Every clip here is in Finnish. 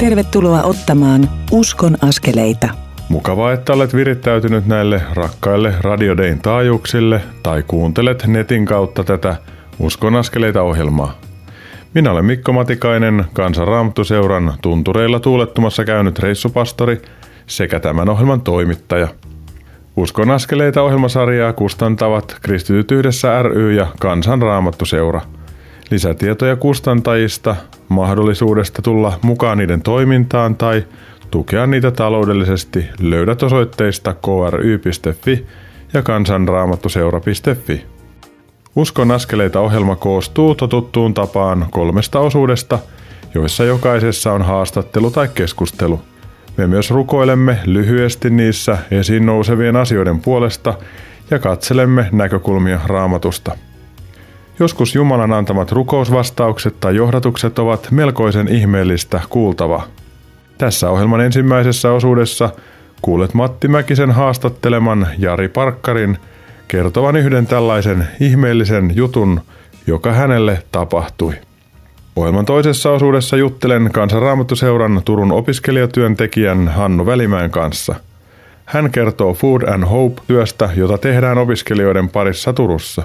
Tervetuloa ottamaan Uskon askeleita. Mukavaa, että olet virittäytynyt näille rakkaille Radiodein taajuuksille tai kuuntelet netin kautta tätä Uskon askeleita ohjelmaa. Minä olen Mikko Matikainen, Kansanraamattuseuran tuntureilla tuulettumassa käynyt reissupastori sekä tämän ohjelman toimittaja. Uskon askeleita ohjelmasarjaa kustantavat Kristityt yhdessä ry ja Kansanraamattuseura. Lisätietoja kustantajista, mahdollisuudesta tulla mukaan niiden toimintaan tai tukea niitä taloudellisesti löydät osoitteista kry.fi ja kansanraamattuseura.fi. Uskon askeleita ohjelma koostuu totuttuun tapaan kolmesta osuudesta, joissa jokaisessa on haastattelu tai keskustelu. Me myös rukoilemme lyhyesti niissä esiin nousevien asioiden puolesta ja katselemme näkökulmia raamatusta. Joskus Jumalan antamat rukousvastaukset tai johdatukset ovat melkoisen ihmeellistä kuultavaa. Tässä ohjelman ensimmäisessä osuudessa kuulet Matti Mäkisen haastatteleman Jari Parkkarin – kertovan yhden tällaisen ihmeellisen jutun, joka hänelle tapahtui. Ohjelman toisessa osuudessa juttelen Kansanraamattuseuran Turun opiskelijatyöntekijän Hannu Välimäen kanssa. Hän kertoo Food and Hope-työstä, jota tehdään opiskelijoiden parissa Turussa.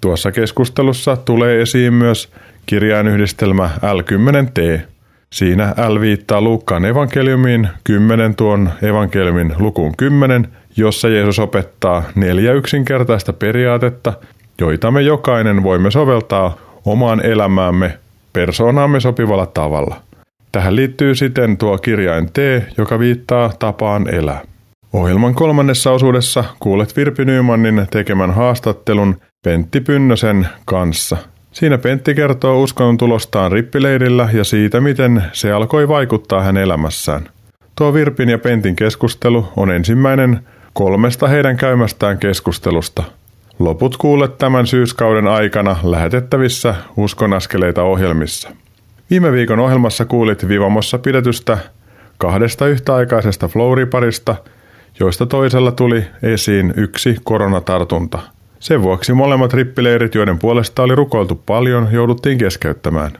Tuossa keskustelussa tulee esiin myös kirjainyhdistelmä L10T. Siinä L viittaa Luukkaan evankeliumiin 10 tuon evankeliumin lukuun 10 jossa Jeesus opettaa neljä yksinkertaista periaatetta, joita me jokainen voimme soveltaa omaan elämäämme persoonaamme sopivalla tavalla. Tähän liittyy siten tuo kirjain T, joka viittaa tapaan elää. Ohjelman kolmannessa osuudessa kuulet Virpi Nymanin tekemän haastattelun Pentti Pynnösen kanssa. Siinä Pentti kertoo uskonnon tulostaan rippileirillä ja siitä, miten se alkoi vaikuttaa hän elämässään. Tuo Virpin ja Pentin keskustelu on ensimmäinen kolmesta heidän käymästään keskustelusta. Loput kuulet tämän syyskauden aikana lähetettävissä Uskonaskeleita ohjelmissa. Viime viikon ohjelmassa kuulit Vivamossa pidetystä kahdesta yhtäaikaisesta flouriparista, joista toisella tuli esiin yksi koronatartunta. Sen vuoksi molemmat rippileirit, joiden puolesta oli rukoiltu paljon, jouduttiin keskeyttämään.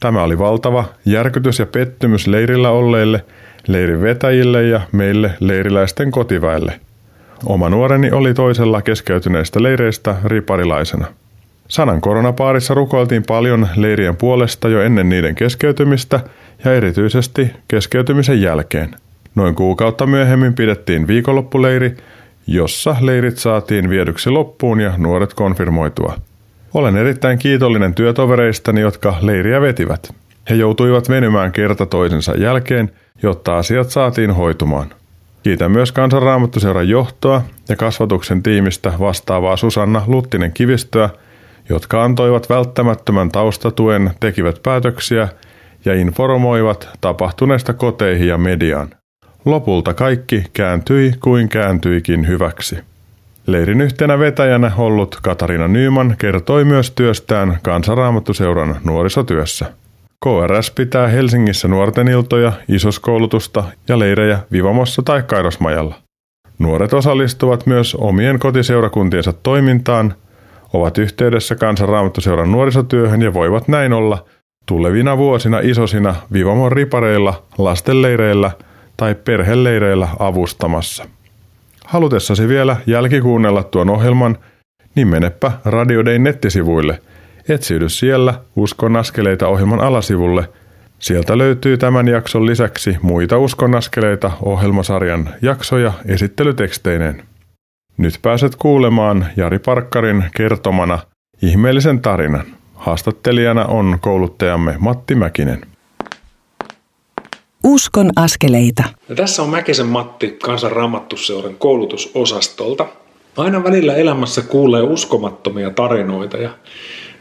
Tämä oli valtava järkytys ja pettymys leirillä olleille, leirin vetäjille ja meille leiriläisten kotiväelle – Oma nuoreni oli toisella keskeytyneistä leireistä riparilaisena. Sanan koronapaarissa rukoiltiin paljon leirien puolesta jo ennen niiden keskeytymistä ja erityisesti keskeytymisen jälkeen. Noin kuukautta myöhemmin pidettiin viikonloppuleiri, jossa leirit saatiin viedyksi loppuun ja nuoret konfirmoitua. Olen erittäin kiitollinen työtovereistani, jotka leiriä vetivät. He joutuivat venymään kerta toisensa jälkeen, jotta asiat saatiin hoitumaan. Kiitän myös Kansanraamattuseuran johtoa ja kasvatuksen tiimistä vastaavaa Susanna Luttinen Kivistöä, jotka antoivat välttämättömän taustatuen, tekivät päätöksiä ja informoivat tapahtuneesta koteihin ja mediaan. Lopulta kaikki kääntyi kuin kääntyikin hyväksi. Leirin yhtenä vetäjänä ollut Katarina Nyyman kertoi myös työstään Kansanraamattuseuran nuorisotyössä. KRS pitää Helsingissä nuorten iltoja, isoskoulutusta ja leirejä Vivamossa tai Kairosmajalla. Nuoret osallistuvat myös omien kotiseurakuntiensa toimintaan, ovat yhteydessä kansanraamattuseuran nuorisotyöhön ja voivat näin olla tulevina vuosina isosina Vivamon ripareilla, lastenleireillä tai perheleireillä avustamassa. Halutessasi vielä jälkikuunnella tuon ohjelman, niin menepä Radio Day nettisivuille – Etsiydy siellä Uskon askeleita ohjelman alasivulle. Sieltä löytyy tämän jakson lisäksi muita Uskon askeleita ohjelmasarjan jaksoja esittelyteksteineen. Nyt pääset kuulemaan Jari Parkkarin kertomana ihmeellisen tarinan. Haastattelijana on kouluttajamme Matti Mäkinen. Uskon askeleita. Ja tässä on Mäkisen Matti Kansan Raamattusseuran koulutusosastolta. Aina välillä elämässä kuulee uskomattomia tarinoita ja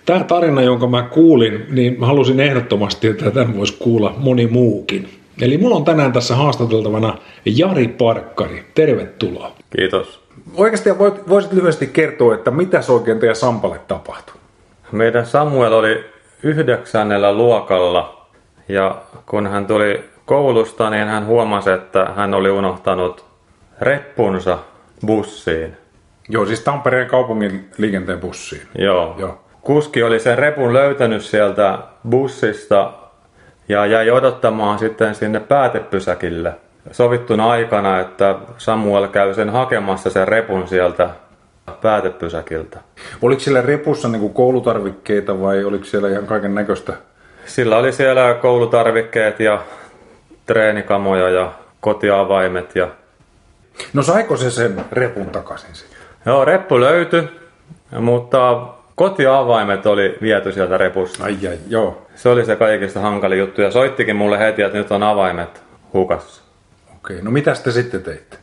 Tämä tarina, jonka mä kuulin, niin mä halusin ehdottomasti, että tämän voisi kuulla moni muukin. Eli mulla on tänään tässä haastateltavana Jari Parkkari. Tervetuloa. Kiitos. Oikeasti voisit lyhyesti kertoa, että mitä se oikein teidän Sampalle tapahtui? Meidän Samuel oli yhdeksännellä luokalla ja kun hän tuli koulusta, niin hän huomasi, että hän oli unohtanut reppunsa bussiin. Joo, siis Tampereen kaupungin liikenteen bussiin. Joo. Joo kuski oli sen repun löytänyt sieltä bussista ja jäi odottamaan sitten sinne päätepysäkille sovittuna aikana, että Samuel käy sen hakemassa sen repun sieltä päätepysäkiltä. Oliko siellä repussa niin koulutarvikkeita vai oliko siellä ihan kaiken näköistä? Sillä oli siellä koulutarvikkeet ja treenikamoja ja kotiavaimet. Ja... No saiko se sen repun takaisin sitten? Joo, reppu löytyi, mutta kotiavaimet oli viety sieltä repusta. Ai ai, joo. Se oli se kaikista hankali juttu ja soittikin mulle heti, että nyt on avaimet hukassa. Okei, no mitä te sitten teitte?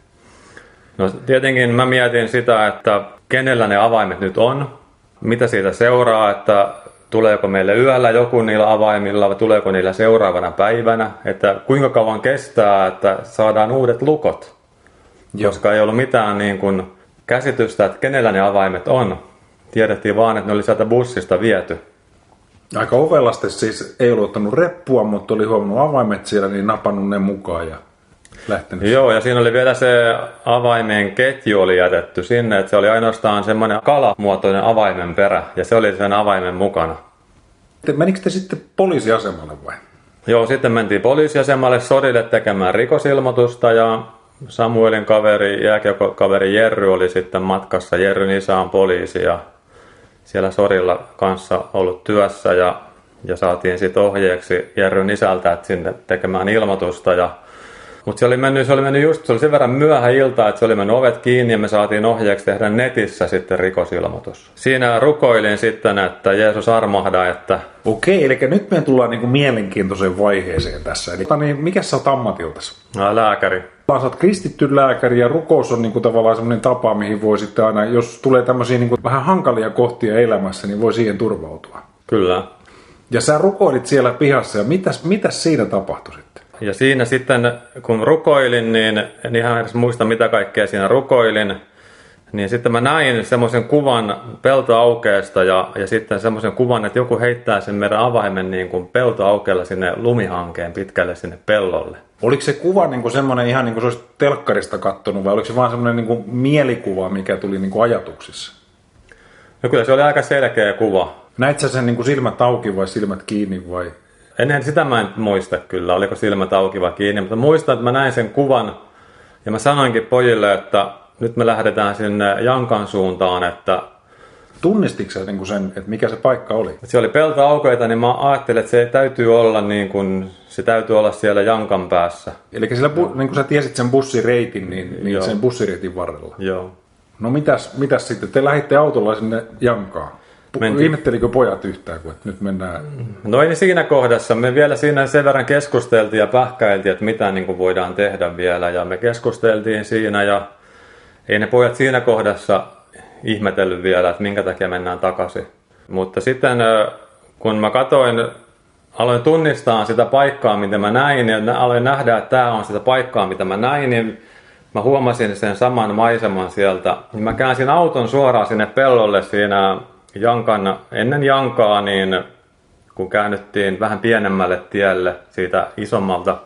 No tietenkin mä mietin sitä, että kenellä ne avaimet nyt on, mitä siitä seuraa, että tuleeko meille yöllä joku niillä avaimilla vai tuleeko niillä seuraavana päivänä, että kuinka kauan kestää, että saadaan uudet lukot, Joo. koska ei ollut mitään niin kuin käsitystä, että kenellä ne avaimet on. Tiedettiin vaan, että ne oli sieltä bussista viety. Aika ovelasti siis ei ollut ottanut reppua, mutta oli huomannut avaimet siellä, niin napannut ne mukaan ja lähtenyt. Joo, ja siinä oli vielä se avaimen ketju oli jätetty sinne, että se oli ainoastaan semmoinen kalamuotoinen avaimen perä, ja se oli sen avaimen mukana. Menikö te sitten poliisiasemalle vai? Joo, sitten mentiin poliisiasemalle sodille tekemään rikosilmoitusta, ja Samuelin kaveri, jääkiekokaveri Jerry oli sitten matkassa. Jerryn isä on poliisi, ja siellä sorilla kanssa ollut työssä, ja, ja saatiin sitten ohjeeksi Jerryn isältä, että sinne tekemään ilmoitusta, ja mutta se oli mennyt, se oli mennyt just, se oli sen verran myöhä ilta, että se oli mennyt ovet kiinni ja me saatiin ohjeeksi tehdä netissä sitten rikosilmoitus. Siinä rukoilin sitten, että Jeesus armahda, että... Okei, eli nyt me tullaan niinku mielenkiintoiseen vaiheeseen tässä. Eli niin, mikä sä oot ammatiltas? No, lääkäri. Sä oot kristitty lääkäri ja rukous on niinku tavallaan semmoinen tapa, mihin voi sitten aina, jos tulee tämmöisiä niinku vähän hankalia kohtia elämässä, niin voi siihen turvautua. Kyllä. Ja sä rukoilit siellä pihassa ja mitäs, mitäs siinä tapahtui sitten? Ja siinä sitten, kun rukoilin, niin en ihan edes muista mitä kaikkea siinä rukoilin, niin sitten mä näin semmoisen kuvan peltoaukeesta ja, ja sitten semmoisen kuvan, että joku heittää sen meidän avaimen niin kuin peltoaukeella sinne lumihankeen pitkälle sinne pellolle. Oliko se kuva niin kuin semmoinen ihan niin kuin se olisi telkkarista kattonut vai oliko se vaan semmoinen niin kuin mielikuva, mikä tuli niin kuin ajatuksissa? No kyllä se oli aika selkeä kuva. Näit sä sen niin kuin silmät auki vai silmät kiinni vai? Ennen sitä mä en muista kyllä, oliko silmät auki vai kiinni, mutta muistan, että mä näin sen kuvan ja mä sanoinkin pojille, että nyt me lähdetään sinne Jankan suuntaan, että Tunnistitko sä niin sen, että mikä se paikka oli? Se oli peltoaukeita, niin mä ajattelin, että se täytyy olla niin kuin, se täytyy olla siellä Jankan päässä. Eli siellä, niin kuin sä tiesit sen bussireitin, niin, niin sen bussireitin varrella. Joo. No mitäs, mitäs sitten? Te lähditte autolla sinne Jankaan. Mentiin. Ihmettelikö pojat yhtään, kun nyt mennään? No ei siinä kohdassa. Me vielä siinä sen verran keskusteltiin ja pähkäiltiin, että mitä niin kuin voidaan tehdä vielä. Ja me keskusteltiin siinä ja ei ne pojat siinä kohdassa ihmetellyt vielä, että minkä takia mennään takaisin. Mutta sitten kun mä katoin, aloin tunnistaa sitä paikkaa, mitä mä näin, ja aloin nähdä, että tämä on sitä paikkaa, mitä mä näin, niin mä huomasin sen saman maiseman sieltä. Niin mä käänsin auton suoraan sinne pellolle siinä Jankan, ennen Jankaa, niin kun käännyttiin vähän pienemmälle tielle siitä isommalta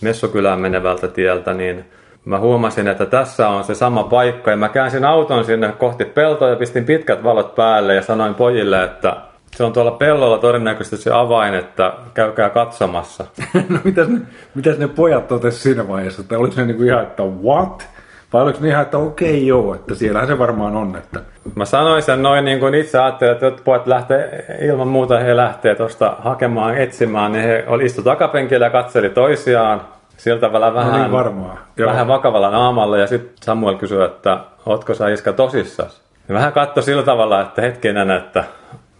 Messukylään menevältä tieltä, niin mä huomasin, että tässä on se sama paikka. Ja mä käänsin auton sinne kohti peltoa ja pistin pitkät valot päälle ja sanoin pojille, että se on tuolla pellolla todennäköisesti se avain, että käykää katsomassa. no mitäs ne, mitäs ne pojat totesivat siinä vaiheessa? Että oliko se niin kuin ihan, että what? Vai oliko niin ihan, että okei okay, joo, että siellähän se varmaan on. Että... Mä sanoin sen noin niin kuin itse ajattelin, että pojat lähtee, ilman muuta he lähtee tuosta hakemaan, etsimään, niin he istu takapenkillä ja katseli toisiaan. Siltä tavalla vähän, no niin varmaan. vähän vakavalla naamalla ja sitten Samuel kysyi, että ootko sä Iska tosissas? Ja vähän katsoi sillä tavalla, että hetkinen, että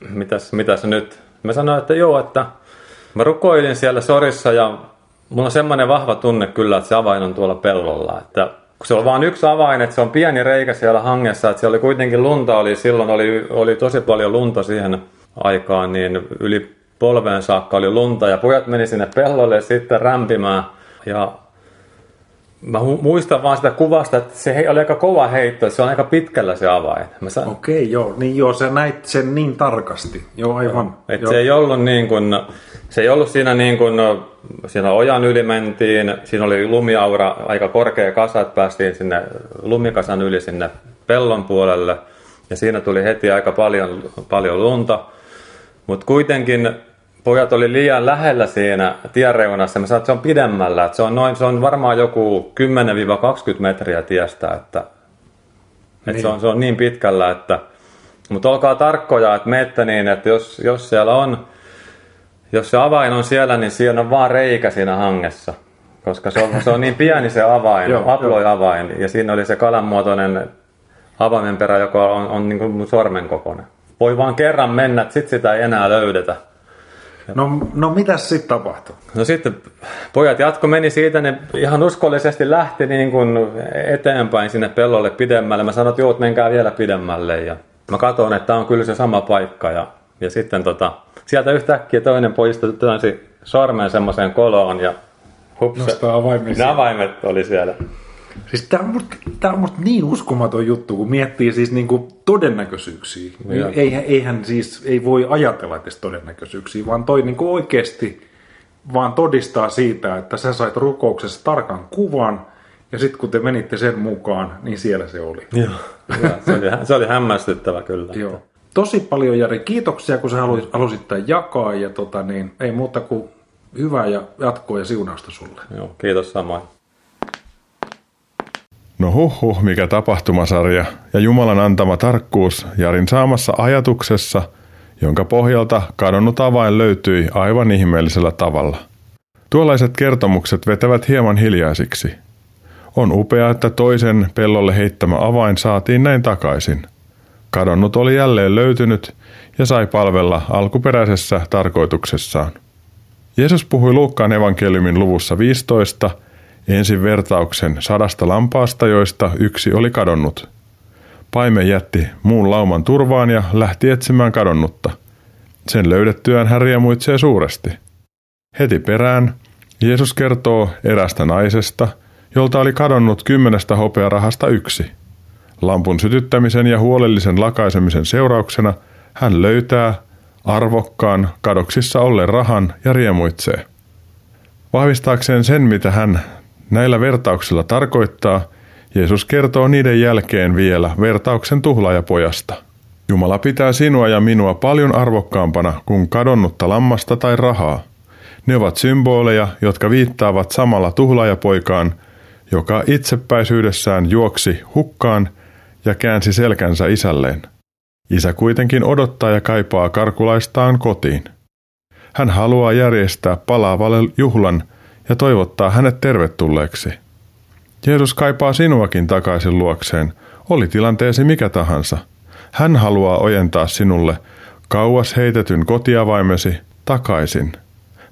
mitäs, mitäs nyt? Mä sanoin, että joo, että mä rukoilin siellä sorissa ja mulla on semmoinen vahva tunne kyllä, että se avain on tuolla pellolla. Että kun se on vain yksi avain, että se on pieni reikä siellä hangessa, että siellä oli kuitenkin lunta, oli, silloin oli, oli tosi paljon lunta siihen aikaan, niin yli polveen saakka oli lunta ja pojat meni sinne pellolle sitten rämpimään. Ja Mä muistan vaan sitä kuvasta, että se oli aika kova heitto, se on aika pitkällä se avain. San... Okei, okay, joo, niin joo, sä näit sen niin tarkasti. Joo, aivan. Et joo. se ei ollut niin kuin, se ei ollut siinä niin kuin, siinä ojan yli mentiin, siinä oli lumiaura, aika korkea kasa, että päästiin sinne lumikasan yli sinne pellon puolelle. Ja siinä tuli heti aika paljon, paljon lunta. Mutta kuitenkin pojat oli liian lähellä siinä tiereunassa. Mä sanoin, että se on pidemmällä. Että se, on noin, se on varmaan joku 10-20 metriä tiestä. Että, että Niin. se, on, se on niin pitkällä, että... Mutta olkaa tarkkoja, että menette niin, että jos, jos siellä on... Jos se avain on siellä, niin siinä on vaan reikä siinä hangessa. Koska se on, se on niin pieni se avain, aploi-avain. Ja siinä oli se kalanmuotoinen avaimenperä, joka on, on niin kuin sormen kokoinen. Voi vaan kerran mennä, sit sitä ei enää löydetä. No, no mitäs sitten tapahtui? No sitten pojat jatko meni siitä, ne ihan uskollisesti lähti niin kuin eteenpäin sinne pellolle pidemmälle. Mä sanoin, että joo, menkää vielä pidemmälle. Ja mä katsoin, että tämä on kyllä se sama paikka. Ja, ja sitten tota, sieltä yhtäkkiä toinen pojista työnsi sormen semmoiseen koloon ja hups, sieltä. avaimet oli siellä. Siis tämä on, musta, tää on musta niin uskomaton juttu, kun miettii siis niinku todennäköisyyksiä. Niin eihän, eihän siis, ei voi ajatella edes todennäköisyyksiä, vaan toi niinku oikeasti vaan todistaa siitä, että sä sait rukouksessa tarkan kuvan, ja sitten kun te menitte sen mukaan, niin siellä se oli. Joo. se, oli, se oli hämmästyttävä kyllä. Joo. Tosi paljon Jari, kiitoksia kun sä halusit, halusit tämän jakaa, ja tota niin, ei muuta kuin hyvää ja jatkoa ja siunausta sulle. Joo, kiitos samoin. No huh huh, mikä tapahtumasarja ja Jumalan antama tarkkuus Jarin saamassa ajatuksessa, jonka pohjalta kadonnut avain löytyi aivan ihmeellisellä tavalla. Tuollaiset kertomukset vetävät hieman hiljaisiksi. On upea, että toisen pellolle heittämä avain saatiin näin takaisin. Kadonnut oli jälleen löytynyt ja sai palvella alkuperäisessä tarkoituksessaan. Jeesus puhui Luukkaan evankeliumin luvussa 15 ensin vertauksen sadasta lampaasta, joista yksi oli kadonnut. Paime jätti muun lauman turvaan ja lähti etsimään kadonnutta. Sen löydettyään hän riemuitsee suuresti. Heti perään Jeesus kertoo erästä naisesta, jolta oli kadonnut kymmenestä hopearahasta yksi. Lampun sytyttämisen ja huolellisen lakaisemisen seurauksena hän löytää arvokkaan kadoksissa olleen rahan ja riemuitsee. Vahvistaakseen sen, mitä hän näillä vertauksilla tarkoittaa, Jeesus kertoo niiden jälkeen vielä vertauksen tuhlaajapojasta. Jumala pitää sinua ja minua paljon arvokkaampana kuin kadonnutta lammasta tai rahaa. Ne ovat symboleja, jotka viittaavat samalla tuhlaajapoikaan, joka itsepäisyydessään juoksi hukkaan ja käänsi selkänsä isälleen. Isä kuitenkin odottaa ja kaipaa karkulaistaan kotiin. Hän haluaa järjestää palaavalle juhlan ja toivottaa hänet tervetulleeksi. Jeesus kaipaa sinuakin takaisin luokseen, oli tilanteesi mikä tahansa. Hän haluaa ojentaa sinulle kauas heitetyn kotiavaimesi takaisin.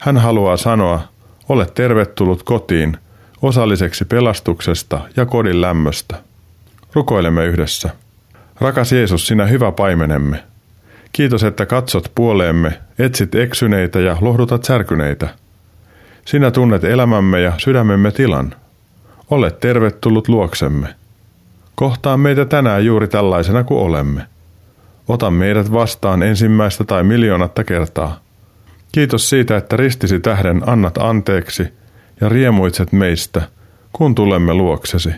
Hän haluaa sanoa, ole tervetullut kotiin, osalliseksi pelastuksesta ja kodin lämmöstä. Rukoilemme yhdessä. Rakas Jeesus, sinä hyvä paimenemme. Kiitos, että katsot puoleemme, etsit eksyneitä ja lohdutat särkyneitä. Sinä tunnet elämämme ja sydämemme tilan. Ole tervetullut luoksemme. Kohtaa meitä tänään juuri tällaisena kuin olemme. Ota meidät vastaan ensimmäistä tai miljoonatta kertaa. Kiitos siitä, että ristisi tähden annat anteeksi ja riemuitset meistä, kun tulemme luoksesi.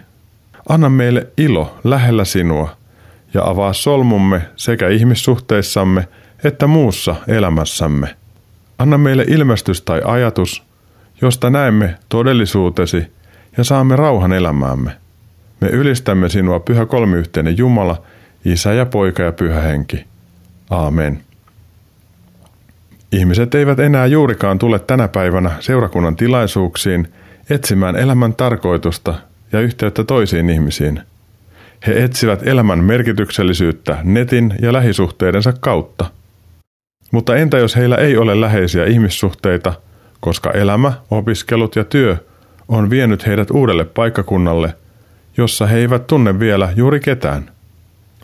Anna meille ilo lähellä sinua ja avaa solmumme sekä ihmissuhteissamme että muussa elämässämme. Anna meille ilmestys tai ajatus, josta näemme todellisuutesi ja saamme rauhan elämäämme. Me ylistämme sinua, pyhä kolmiyhteinen Jumala, Isä ja Poika ja Pyhä Henki. Aamen. Ihmiset eivät enää juurikaan tule tänä päivänä seurakunnan tilaisuuksiin etsimään elämän tarkoitusta ja yhteyttä toisiin ihmisiin. He etsivät elämän merkityksellisyyttä netin ja lähisuhteidensa kautta. Mutta entä jos heillä ei ole läheisiä ihmissuhteita, koska elämä, opiskelut ja työ on vienyt heidät uudelle paikkakunnalle, jossa he eivät tunne vielä juuri ketään?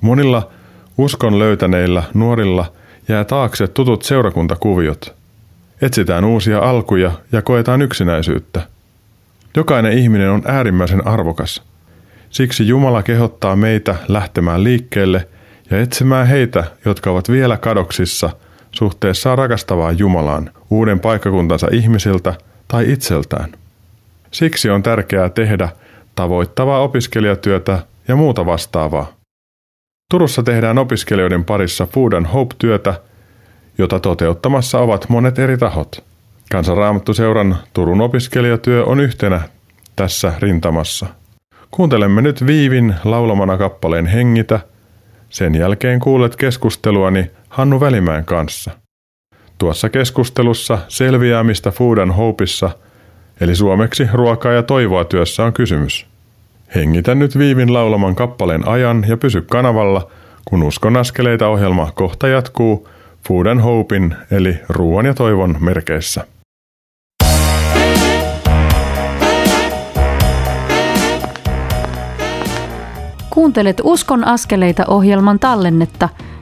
Monilla uskon löytäneillä nuorilla jää taakse tutut seurakuntakuviot. Etsitään uusia alkuja ja koetaan yksinäisyyttä. Jokainen ihminen on äärimmäisen arvokas. Siksi Jumala kehottaa meitä lähtemään liikkeelle ja etsimään heitä, jotka ovat vielä kadoksissa suhteessaan rakastavaan Jumalaan, uuden paikkakuntansa ihmisiltä tai itseltään. Siksi on tärkeää tehdä tavoittavaa opiskelijatyötä ja muuta vastaavaa. Turussa tehdään opiskelijoiden parissa Food and Hope-työtä, jota toteuttamassa ovat monet eri tahot. Kansanraamattuseuran Turun opiskelijatyö on yhtenä tässä rintamassa. Kuuntelemme nyt Viivin laulamana kappaleen Hengitä. Sen jälkeen kuulet keskusteluani Hannu Välimäen kanssa. Tuossa keskustelussa selviää, mistä Food and Hopeissa, eli suomeksi ruokaa ja toivoa työssä on kysymys. Hengitä nyt Viivin laulaman kappaleen ajan ja pysy kanavalla, kun Uskon askeleita ohjelma kohta jatkuu Food and Hopein eli ruoan ja toivon merkeissä. Kuuntelet Uskon askeleita ohjelman tallennetta,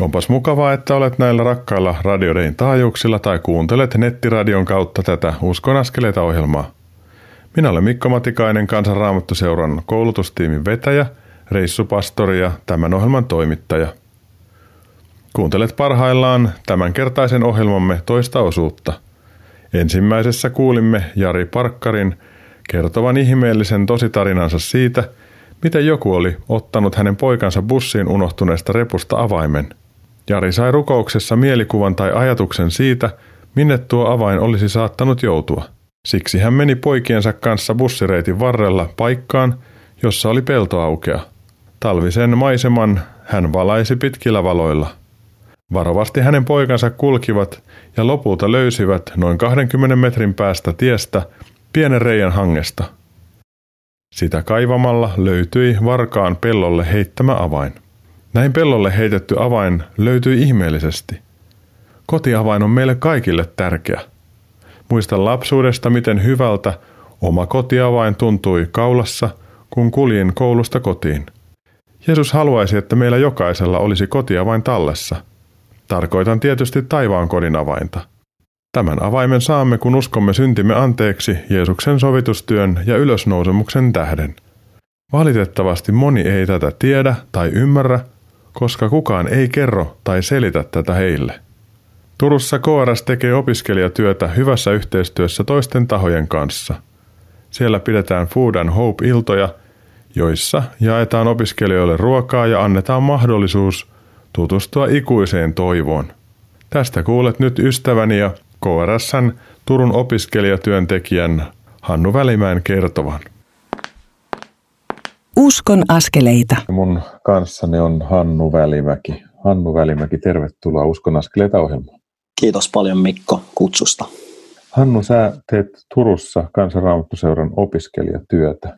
Onpas mukavaa, että olet näillä rakkailla radiodein taajuuksilla tai kuuntelet nettiradion kautta tätä Uskon askeleita ohjelmaa. Minä olen Mikko Matikainen, Kansanraamattuseuran koulutustiimin vetäjä, reissupastori ja tämän ohjelman toimittaja. Kuuntelet parhaillaan tämänkertaisen ohjelmamme toista osuutta. Ensimmäisessä kuulimme Jari Parkkarin kertovan ihmeellisen tositarinansa siitä, miten joku oli ottanut hänen poikansa bussiin unohtuneesta repusta avaimen – Jari sai rukouksessa mielikuvan tai ajatuksen siitä, minne tuo avain olisi saattanut joutua. Siksi hän meni poikiensa kanssa bussireitin varrella paikkaan, jossa oli peltoaukea. Talvisen maiseman hän valaisi pitkillä valoilla. Varovasti hänen poikansa kulkivat ja lopulta löysivät noin 20 metrin päästä tiestä pienen reijän hangesta. Sitä kaivamalla löytyi varkaan pellolle heittämä avain. Näin pellolle heitetty avain löytyi ihmeellisesti. Kotiavain on meille kaikille tärkeä. Muistan lapsuudesta, miten hyvältä oma kotiavain tuntui kaulassa, kun kuljin koulusta kotiin. Jeesus haluaisi, että meillä jokaisella olisi kotiavain tallessa. Tarkoitan tietysti taivaan kodin avainta. Tämän avaimen saamme, kun uskomme syntimme anteeksi Jeesuksen sovitustyön ja ylösnousemuksen tähden. Valitettavasti moni ei tätä tiedä tai ymmärrä, koska kukaan ei kerro tai selitä tätä heille. Turussa KRS tekee opiskelijatyötä hyvässä yhteistyössä toisten tahojen kanssa. Siellä pidetään Food and Hope-iltoja, joissa jaetaan opiskelijoille ruokaa ja annetaan mahdollisuus tutustua ikuiseen toivoon. Tästä kuulet nyt ystäväni ja KRSn Turun opiskelijatyöntekijän Hannu Välimäen kertovan. Uskon askeleita. Mun kanssani on Hannu Välimäki. Hannu Välimäki, tervetuloa Uskon askeleita ohjelmaan. Kiitos paljon Mikko kutsusta. Hannu, sä teet Turussa kansanraamattuseuran opiskelijatyötä.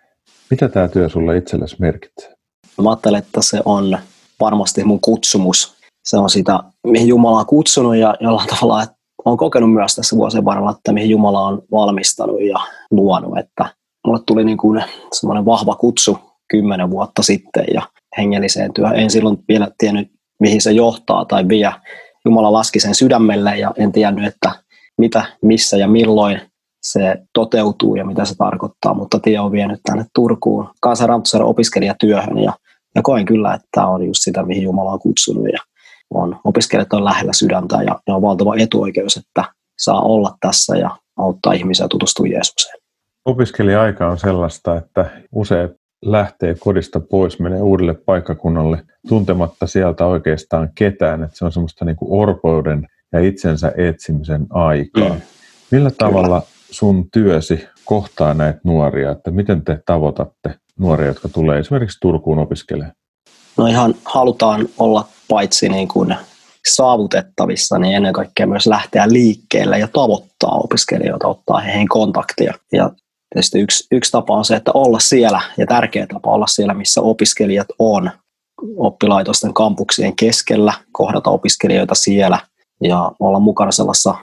Mitä tämä työ sulle itsellesi merkitsee? Mä ajattelen, että se on varmasti mun kutsumus. Se on sitä, mihin Jumala on kutsunut ja jollain tavalla että olen kokenut myös tässä vuosien varrella, että mihin Jumala on valmistanut ja luonut. Että mulle tuli niin kuin semmoinen vahva kutsu kymmenen vuotta sitten ja hengelliseen työhön. En silloin vielä tiennyt, mihin se johtaa tai vie. Jumala laski sen sydämelle ja en tiennyt, että mitä, missä ja milloin se toteutuu ja mitä se tarkoittaa, mutta tie on vienyt tänne Turkuun kansanraamatusalan opiskelijatyöhön ja, ja koen kyllä, että tämä on just sitä, mihin Jumala on kutsunut ja on, opiskelijat on lähellä sydäntä ja, ja on valtava etuoikeus, että saa olla tässä ja auttaa ihmisiä tutustua Jeesukseen. Opiskelija-aika on sellaista, että useat lähtee kodista pois, menee uudelle paikkakunnalle tuntematta sieltä oikeastaan ketään. Että se on semmoista niin kuin orpouden ja itsensä etsimisen aikaa. Mm. Millä tavalla sun työsi kohtaa näitä nuoria, että miten te tavoitatte nuoria, jotka tulee esimerkiksi Turkuun opiskelemaan? No ihan halutaan olla paitsi niin kuin saavutettavissa, niin ennen kaikkea myös lähteä liikkeelle ja tavoittaa opiskelijoita, ottaa heihin kontaktia. Ja Tietysti yksi, yksi tapa on se, että olla siellä ja tärkeä tapa olla siellä, missä opiskelijat on oppilaitosten kampuksien keskellä, kohdata opiskelijoita siellä ja olla mukana sellaisessa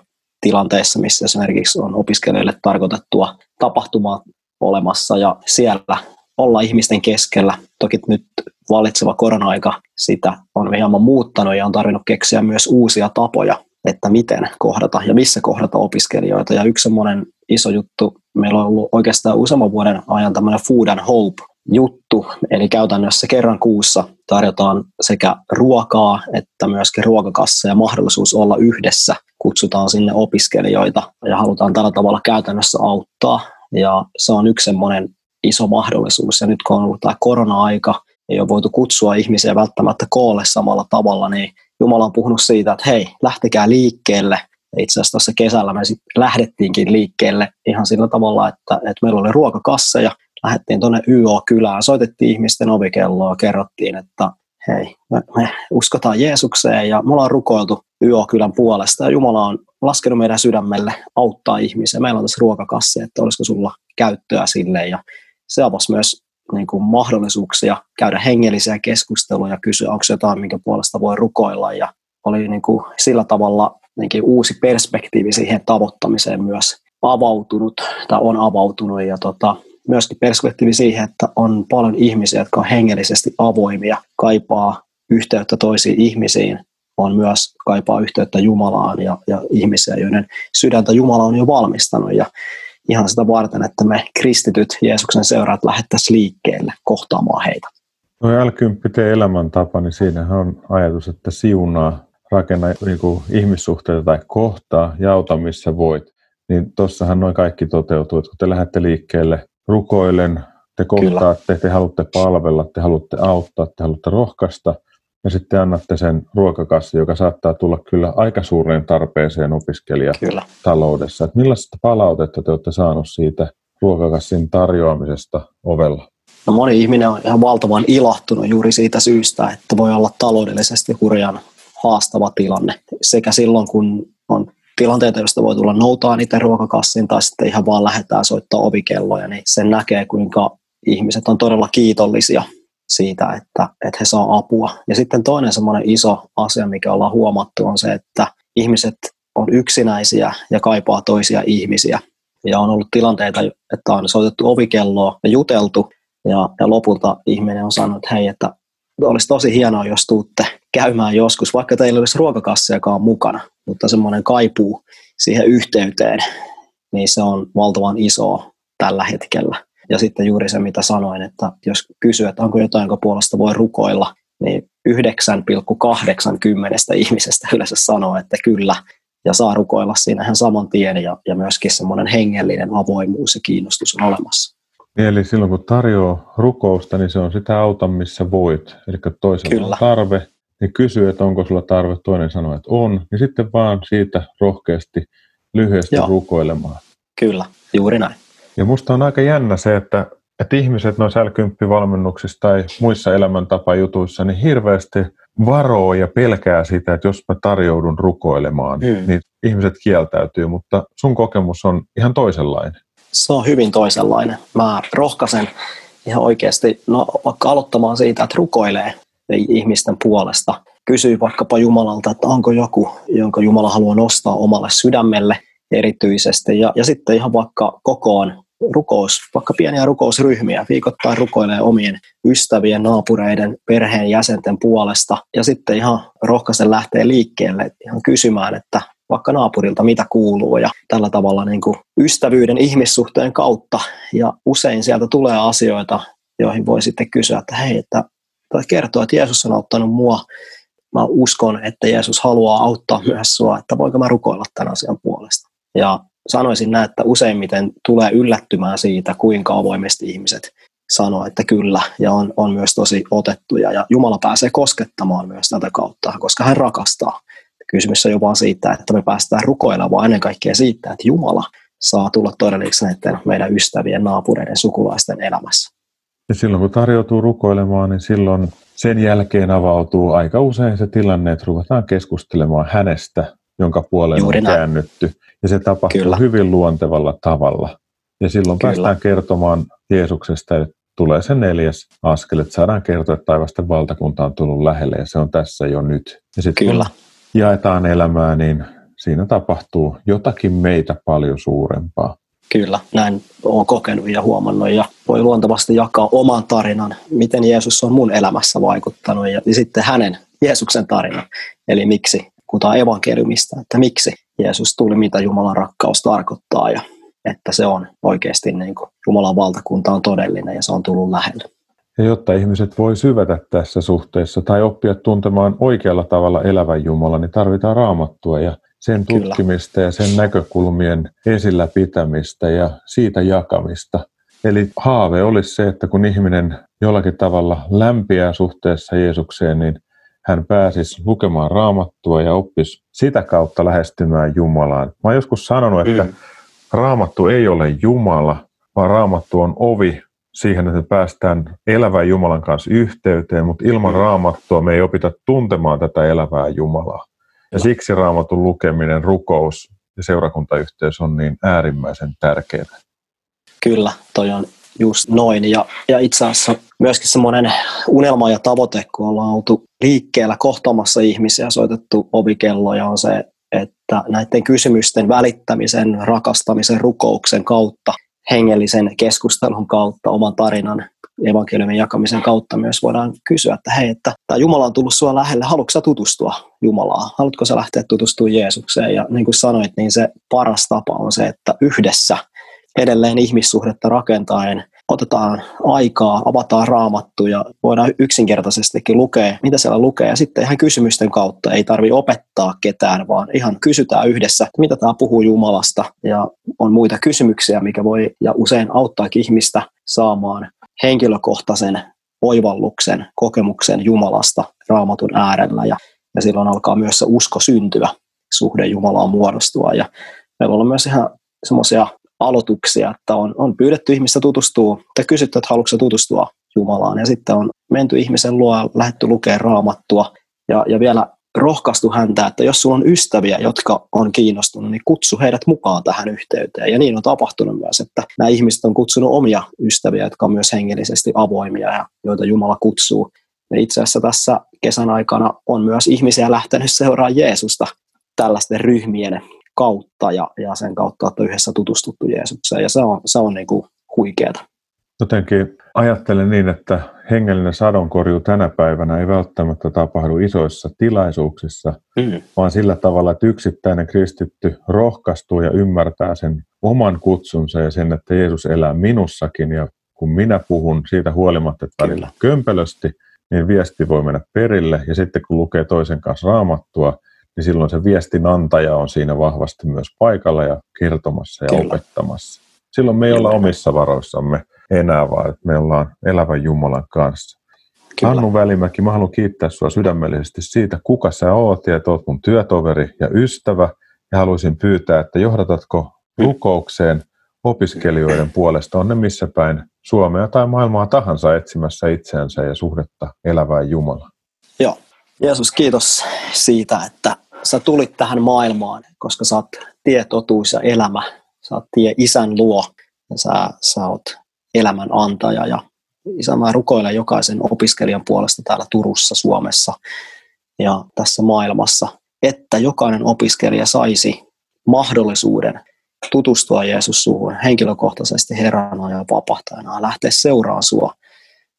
tilanteessa, missä esimerkiksi on opiskelijoille tarkoitettua tapahtumaa olemassa ja siellä olla ihmisten keskellä. Toki nyt vallitseva korona-aika sitä on hieman muuttanut ja on tarvinnut keksiä myös uusia tapoja, että miten kohdata ja missä kohdata opiskelijoita. Ja yksi semmoinen iso juttu. Meillä on ollut oikeastaan useamman vuoden ajan tämmöinen Food and Hope juttu, eli käytännössä kerran kuussa tarjotaan sekä ruokaa että myöskin ruokakassa ja mahdollisuus olla yhdessä. Kutsutaan sinne opiskelijoita ja halutaan tällä tavalla käytännössä auttaa. Ja se on yksi semmoinen iso mahdollisuus. Ja nyt kun on ollut tämä korona-aika, ei ole voitu kutsua ihmisiä välttämättä koolle samalla tavalla, niin Jumala on puhunut siitä, että hei, lähtekää liikkeelle. Itse asiassa tuossa kesällä me sit lähdettiinkin liikkeelle ihan sillä tavalla, että, että meillä oli ruokakasseja, lähdettiin tuonne YO-kylään, soitettiin ihmisten ovikelloa, kerrottiin, että hei, me, me uskotaan Jeesukseen ja me ollaan rukoiltu YO-kylän puolesta ja Jumala on laskenut meidän sydämelle auttaa ihmisiä. Meillä on tässä ruokakassi, että olisiko sulla käyttöä sille ja se avasi myös niin kuin mahdollisuuksia käydä hengellisiä keskusteluja ja kysyä, onko jotain, minkä puolesta voi rukoilla. Ja oli niin kuin sillä tavalla kuin uusi perspektiivi siihen tavoittamiseen myös avautunut tai on avautunut. Ja tota, myöskin perspektiivi siihen, että on paljon ihmisiä, jotka on hengellisesti avoimia, kaipaa yhteyttä toisiin ihmisiin, on myös kaipaa yhteyttä Jumalaan ja, ja ihmisiä, joiden sydäntä Jumala on jo valmistanut. Ja ihan sitä varten, että me kristityt Jeesuksen seuraat lähettäisiin liikkeelle kohtaamaan heitä. No L10 tee elämäntapa, niin siinähän on ajatus, että siunaa, rakenna niin kuin ihmissuhteita tai kohtaa ja auta missä voit. Niin tuossahan noin kaikki toteutuu, että kun te lähdette liikkeelle rukoilen, te kohtaatte, Kyllä. te haluatte palvella, te haluatte auttaa, te haluatte rohkaista – ja sitten annatte sen ruokakassi, joka saattaa tulla kyllä aika suureen tarpeeseen opiskelijataloudessa. Että millaista palautetta te olette saaneet siitä ruokakassin tarjoamisesta ovella? No moni ihminen on ihan valtavan ilahtunut juuri siitä syystä, että voi olla taloudellisesti hurjan haastava tilanne. Sekä silloin, kun on tilanteita, joista voi tulla noutaa niitä ruokakassin tai sitten ihan vaan lähdetään soittaa ovikelloja, niin sen näkee, kuinka ihmiset on todella kiitollisia siitä, että, että he saa apua. Ja sitten toinen semmoinen iso asia, mikä ollaan huomattu, on se, että ihmiset on yksinäisiä ja kaipaa toisia ihmisiä. Ja on ollut tilanteita, että on soitettu ovikelloa ja juteltu, ja, ja lopulta ihminen on sanonut, että hei, että olisi tosi hienoa, jos tuutte käymään joskus, vaikka teillä olisi ruokakassiakaan mukana, mutta semmoinen kaipuu siihen yhteyteen, niin se on valtavan iso tällä hetkellä. Ja sitten juuri se, mitä sanoin, että jos kysyy, että onko jotain, jonka puolesta voi rukoilla, niin 9,80 ihmisestä yleensä sanoo, että kyllä, ja saa rukoilla siinä ihan saman tien, ja, ja myöskin semmoinen hengellinen avoimuus ja kiinnostus on olemassa. Eli silloin kun tarjoaa rukousta, niin se on sitä auta, missä voit. Eli toisella Kyllä. on tarve, niin kysyy, että onko sulla tarve, toinen sanoo, että on, niin sitten vaan siitä rohkeasti, lyhyesti Joo. rukoilemaan. Kyllä, juuri näin. Ja musta on aika jännä se, että, että ihmiset noissa l valmennuksissa tai muissa elämäntapajutuissa niin hirveästi varoo ja pelkää sitä, että jos mä tarjoudun rukoilemaan, hmm. niin ihmiset kieltäytyy, mutta sun kokemus on ihan toisenlainen. Se on hyvin toisenlainen. Mä rohkaisen ihan oikeasti no, vaikka aloittamaan siitä, että rukoilee ihmisten puolesta. Kysyy vaikkapa Jumalalta, että onko joku, jonka Jumala haluaa nostaa omalle sydämelle erityisesti. Ja, ja sitten ihan vaikka kokoon rukous, vaikka pieniä rukousryhmiä, viikoittain rukoilee omien ystävien, naapureiden, perheen jäsenten puolesta ja sitten ihan rohkaisen lähtee liikkeelle ihan kysymään, että vaikka naapurilta mitä kuuluu ja tällä tavalla niin kuin ystävyyden ihmissuhteen kautta ja usein sieltä tulee asioita, joihin voi sitten kysyä, että hei, että tai kertoa, että Jeesus on auttanut mua. Mä uskon, että Jeesus haluaa auttaa myös sua, että voinko mä rukoilla tämän asian puolesta. Ja sanoisin näin, että useimmiten tulee yllättymään siitä, kuinka avoimesti ihmiset sanoo, että kyllä, ja on, on myös tosi otettuja. Ja Jumala pääsee koskettamaan myös tätä kautta, koska hän rakastaa. Kysymys on jo vaan siitä, että me päästään rukoilemaan ennen kaikkea siitä, että Jumala saa tulla todelliseksi näiden meidän ystävien, naapureiden, sukulaisten elämässä. Ja silloin kun tarjoutuu rukoilemaan, niin silloin sen jälkeen avautuu aika usein se tilanne, että ruvetaan keskustelemaan hänestä, jonka puoleen Juuri on näin. käännytty. Ja se tapahtuu Kyllä. hyvin luontevalla tavalla. Ja silloin Kyllä. päästään kertomaan Jeesuksesta, että tulee se neljäs askel, että saadaan kertoa, että taivasten valtakunta on tullut lähelle ja se on tässä jo nyt. Ja sitten Kyllä. Jaetaan elämää, niin siinä tapahtuu jotakin meitä paljon suurempaa. Kyllä, näin olen kokenut ja huomannut ja voi luontevasti jakaa oman tarinan, miten Jeesus on mun elämässä vaikuttanut ja, ja sitten hänen Jeesuksen tarina. Eli miksi, kun tämä evankeliumista, että miksi Jeesus tuli, mitä Jumalan rakkaus tarkoittaa ja että se on oikeasti niin kuin Jumalan valtakunta on todellinen ja se on tullut lähelle. Ja jotta ihmiset voi syvätä tässä suhteessa tai oppia tuntemaan oikealla tavalla elävän Jumalan, niin tarvitaan raamattua ja sen tutkimista Kyllä. ja sen näkökulmien esillä pitämistä ja siitä jakamista. Eli haave olisi se, että kun ihminen jollakin tavalla lämpiää suhteessa Jeesukseen, niin hän pääsisi lukemaan raamattua ja oppisi sitä kautta lähestymään Jumalaan. Mä oon joskus sanonut, että mm. raamattu ei ole Jumala, vaan raamattu on ovi siihen, että me päästään elävän Jumalan kanssa yhteyteen, mutta ilman raamattua me ei opita tuntemaan tätä elävää Jumalaa. Ja siksi raamatun lukeminen, rukous ja seurakuntayhteys on niin äärimmäisen tärkeää. Kyllä, toi on just noin. Ja, ja itse asiassa myöskin semmoinen unelma ja tavoite, kun ollaan oltu liikkeellä kohtaamassa ihmisiä, soitettu ovikelloja, on se, että näiden kysymysten välittämisen, rakastamisen, rukouksen kautta, hengellisen keskustelun kautta, oman tarinan evankeliumin jakamisen kautta myös voidaan kysyä, että hei, että tämä Jumala on tullut sua lähelle, haluatko sä tutustua Jumalaa? Haluatko sä lähteä tutustumaan Jeesukseen? Ja niin kuin sanoit, niin se paras tapa on se, että yhdessä edelleen ihmissuhdetta rakentaen otetaan aikaa, avataan raamattu ja voidaan yksinkertaisestikin lukea, mitä siellä lukee. Ja sitten ihan kysymysten kautta ei tarvi opettaa ketään, vaan ihan kysytään yhdessä, mitä tämä puhuu Jumalasta. Ja on muita kysymyksiä, mikä voi ja usein auttaa ihmistä saamaan henkilökohtaisen oivalluksen, kokemuksen Jumalasta raamatun äärellä. Ja, ja silloin alkaa myös se usko syntyä, suhde Jumalaan muodostua. Ja meillä on myös ihan semmoisia aloituksia, että on, on pyydetty ihmistä tutustua, tai kysytty, että haluatko tutustua Jumalaan, ja sitten on menty ihmisen luo, lähetty lukemaan raamattua, ja, ja vielä rohkaistu häntä, että jos sulla on ystäviä, jotka on kiinnostunut, niin kutsu heidät mukaan tähän yhteyteen. Ja niin on tapahtunut myös, että nämä ihmiset on kutsunut omia ystäviä, jotka on myös hengellisesti avoimia ja joita Jumala kutsuu. Ja itse asiassa tässä kesän aikana on myös ihmisiä lähtenyt seuraamaan Jeesusta tällaisten ryhmien kautta ja, ja sen kautta, että yhdessä tutustuttu Jeesukseen. Ja se on, se on niin kuin huikeeta. Jotenkin ajattelen niin, että hengellinen sadonkorjuu tänä päivänä ei välttämättä tapahdu isoissa tilaisuuksissa, mm. vaan sillä tavalla, että yksittäinen kristitty rohkaistuu ja ymmärtää sen oman kutsunsa ja sen, että Jeesus elää minussakin ja kun minä puhun siitä huolimatta, että välillä kömpelösti, niin viesti voi mennä perille ja sitten kun lukee toisen kanssa raamattua, niin silloin se viestin antaja on siinä vahvasti myös paikalla ja kertomassa ja Kyllä. opettamassa. Silloin me ei olla omissa varoissamme enää, vaan me ollaan elävän Jumalan kanssa. Kyllä. Hannu Välimäki, mä haluan kiittää sinua sydämellisesti siitä, kuka sä oot ja että oot mun työtoveri ja ystävä. Ja haluaisin pyytää, että johdatatko rukoukseen opiskelijoiden puolesta, on ne missä päin Suomea tai maailmaa tahansa etsimässä itseänsä ja suhdetta elävään Jumalaan. Joo. Jeesus, kiitos siitä, että sä tulit tähän maailmaan, koska sä oot tie, totuus ja elämä. Sä oot tie isän luo ja sä, sä oot elämän antaja. Ja isä, mä rukoilen jokaisen opiskelijan puolesta täällä Turussa, Suomessa ja tässä maailmassa, että jokainen opiskelija saisi mahdollisuuden tutustua Jeesus suhun henkilökohtaisesti Herrana ja vapahtajana ja lähteä seuraamaan sua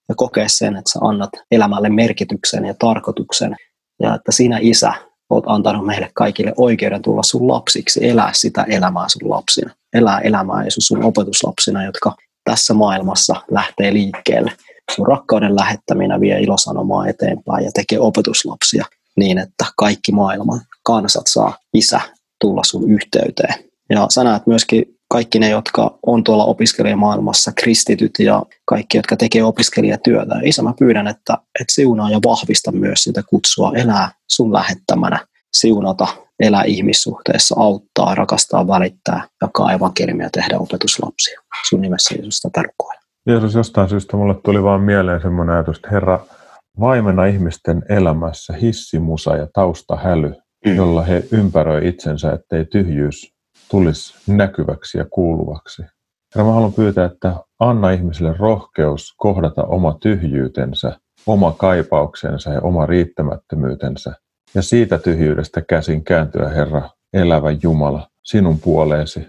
ja kokea sen, että sä annat elämälle merkityksen ja tarkoituksen ja että sinä isä olet antanut meille kaikille oikeuden tulla sun lapsiksi, elää sitä elämää sun lapsina. Elää elämää Jeesus sun opetuslapsina, jotka tässä maailmassa lähtee liikkeelle. Sun rakkauden lähettäminä vie ilosanomaa eteenpäin ja tekee opetuslapsia niin, että kaikki maailman kansat saa isä tulla sun yhteyteen. Ja sä näet myöskin kaikki ne, jotka on tuolla opiskelijamaailmassa, kristityt ja kaikki, jotka tekee opiskelijatyötä. Isä, mä pyydän, että, että siunaa ja vahvista myös sitä kutsua elää sun lähettämänä, siunata, elää ihmissuhteessa, auttaa, rakastaa, välittää, jakaa evankeliumia tehdä opetuslapsia. Sun nimessä Jeesus tätä. Jeesus, jostain syystä mulle tuli vaan mieleen semmoinen ajatus, että Herra, vaimena ihmisten elämässä hissimusa ja taustahäly, mm. jolla he ympäröi itsensä, ettei tyhjyys tulisi näkyväksi ja kuuluvaksi. Ja mä haluan pyytää, että anna ihmisille rohkeus kohdata oma tyhjyytensä, oma kaipauksensa ja oma riittämättömyytensä. Ja siitä tyhjyydestä käsin kääntyä, Herra, elävä Jumala, sinun puoleesi.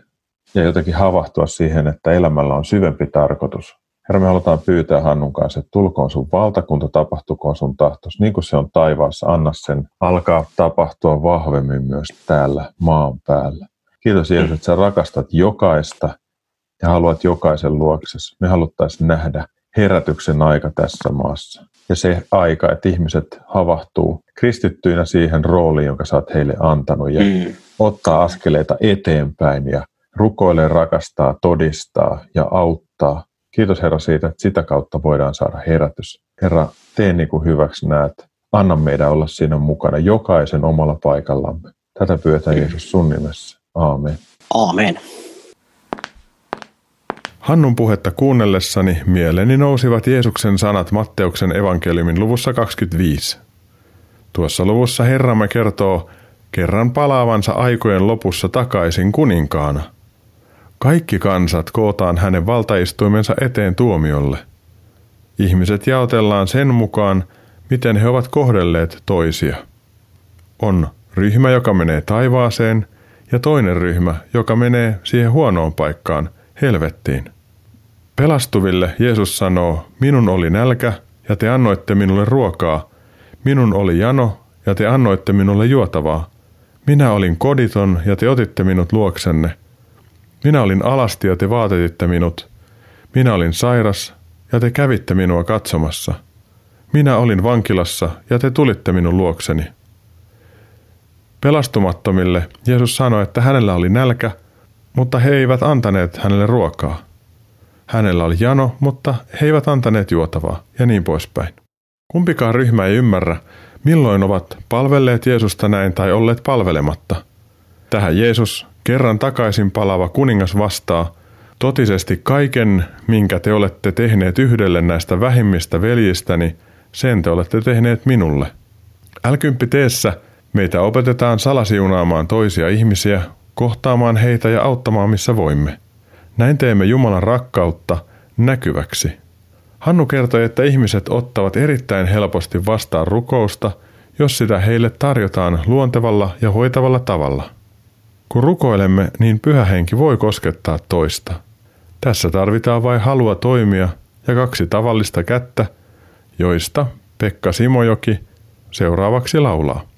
Ja jotenkin havahtua siihen, että elämällä on syvempi tarkoitus. Herra, me halutaan pyytää Hannun kanssa, että tulkoon sun valtakunta, tapahtukoon sun tahtos, niin kuin se on taivaassa. Anna sen alkaa tapahtua vahvemmin myös täällä maan päällä. Kiitos Jeesus, että sä rakastat jokaista ja haluat jokaisen luokses. Me haluttaisiin nähdä herätyksen aika tässä maassa. Ja se aika, että ihmiset havahtuu kristittyinä siihen rooliin, jonka sä oot heille antanut ja mm. ottaa askeleita eteenpäin ja rukoilee, rakastaa, todistaa ja auttaa. Kiitos Herra siitä, että sitä kautta voidaan saada herätys. Herra, tee niin kuin hyväksi näet. Anna meidän olla siinä mukana jokaisen omalla paikallamme. Tätä pyötä Jeesus sun nimessä. Aamen. Aamen. Hannun puhetta kuunnellessani mieleeni nousivat Jeesuksen sanat Matteuksen evankeliumin luvussa 25. Tuossa luvussa Herramme kertoo kerran palaavansa aikojen lopussa takaisin kuninkaana. Kaikki kansat kootaan hänen valtaistuimensa eteen tuomiolle. Ihmiset jaotellaan sen mukaan, miten he ovat kohdelleet toisia. On ryhmä, joka menee taivaaseen, ja toinen ryhmä, joka menee siihen huonoon paikkaan, helvettiin. Pelastuville Jeesus sanoo, minun oli nälkä, ja te annoitte minulle ruokaa. Minun oli jano, ja te annoitte minulle juotavaa. Minä olin koditon, ja te otitte minut luoksenne. Minä olin alasti, ja te vaatetitte minut. Minä olin sairas, ja te kävitte minua katsomassa. Minä olin vankilassa, ja te tulitte minun luokseni. Pelastumattomille Jeesus sanoi, että hänellä oli nälkä, mutta he eivät antaneet hänelle ruokaa. Hänellä oli jano, mutta he eivät antaneet juotavaa, ja niin poispäin. Kumpikaan ryhmä ei ymmärrä, milloin ovat palvelleet Jeesusta näin tai olleet palvelematta. Tähän Jeesus, kerran takaisin palava kuningas vastaa, totisesti kaiken, minkä te olette tehneet yhdelle näistä vähimmistä veljistäni, sen te olette tehneet minulle. Älkympi teessä, meitä opetetaan salasiunaamaan toisia ihmisiä, kohtaamaan heitä ja auttamaan missä voimme. Näin teemme Jumalan rakkautta näkyväksi. Hannu kertoi, että ihmiset ottavat erittäin helposti vastaan rukousta, jos sitä heille tarjotaan luontevalla ja hoitavalla tavalla. Kun rukoilemme, niin pyhä henki voi koskettaa toista. Tässä tarvitaan vain halua toimia ja kaksi tavallista kättä, joista Pekka Simojoki seuraavaksi laulaa.